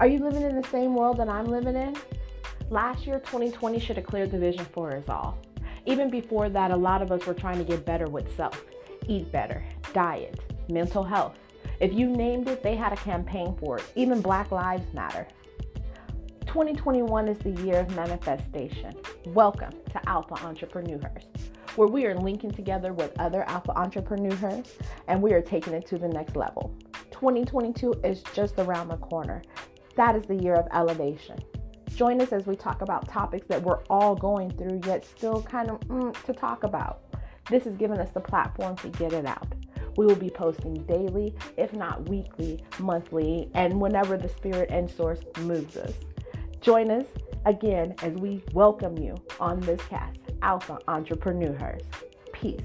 Are you living in the same world that I'm living in? Last year, 2020 should have cleared the vision for us all. Even before that, a lot of us were trying to get better with self, eat better, diet, mental health. If you named it, they had a campaign for it. Even Black Lives Matter. 2021 is the year of manifestation. Welcome to Alpha EntrepreNuHers, where we are linking together with other Alpha EntrepreNuHers and we are taking it to the next level. 2022 is just around the corner. That is the year of elevation. Join us as we talk about topics that we're all going through, yet still kind of mm, to talk about. This has given us the platform to get it out. We will be posting daily, if not weekly, monthly, and whenever the spirit and source moves us. Join us again as we welcome you on this cast, Alpha EntrepreNuHers. Peace.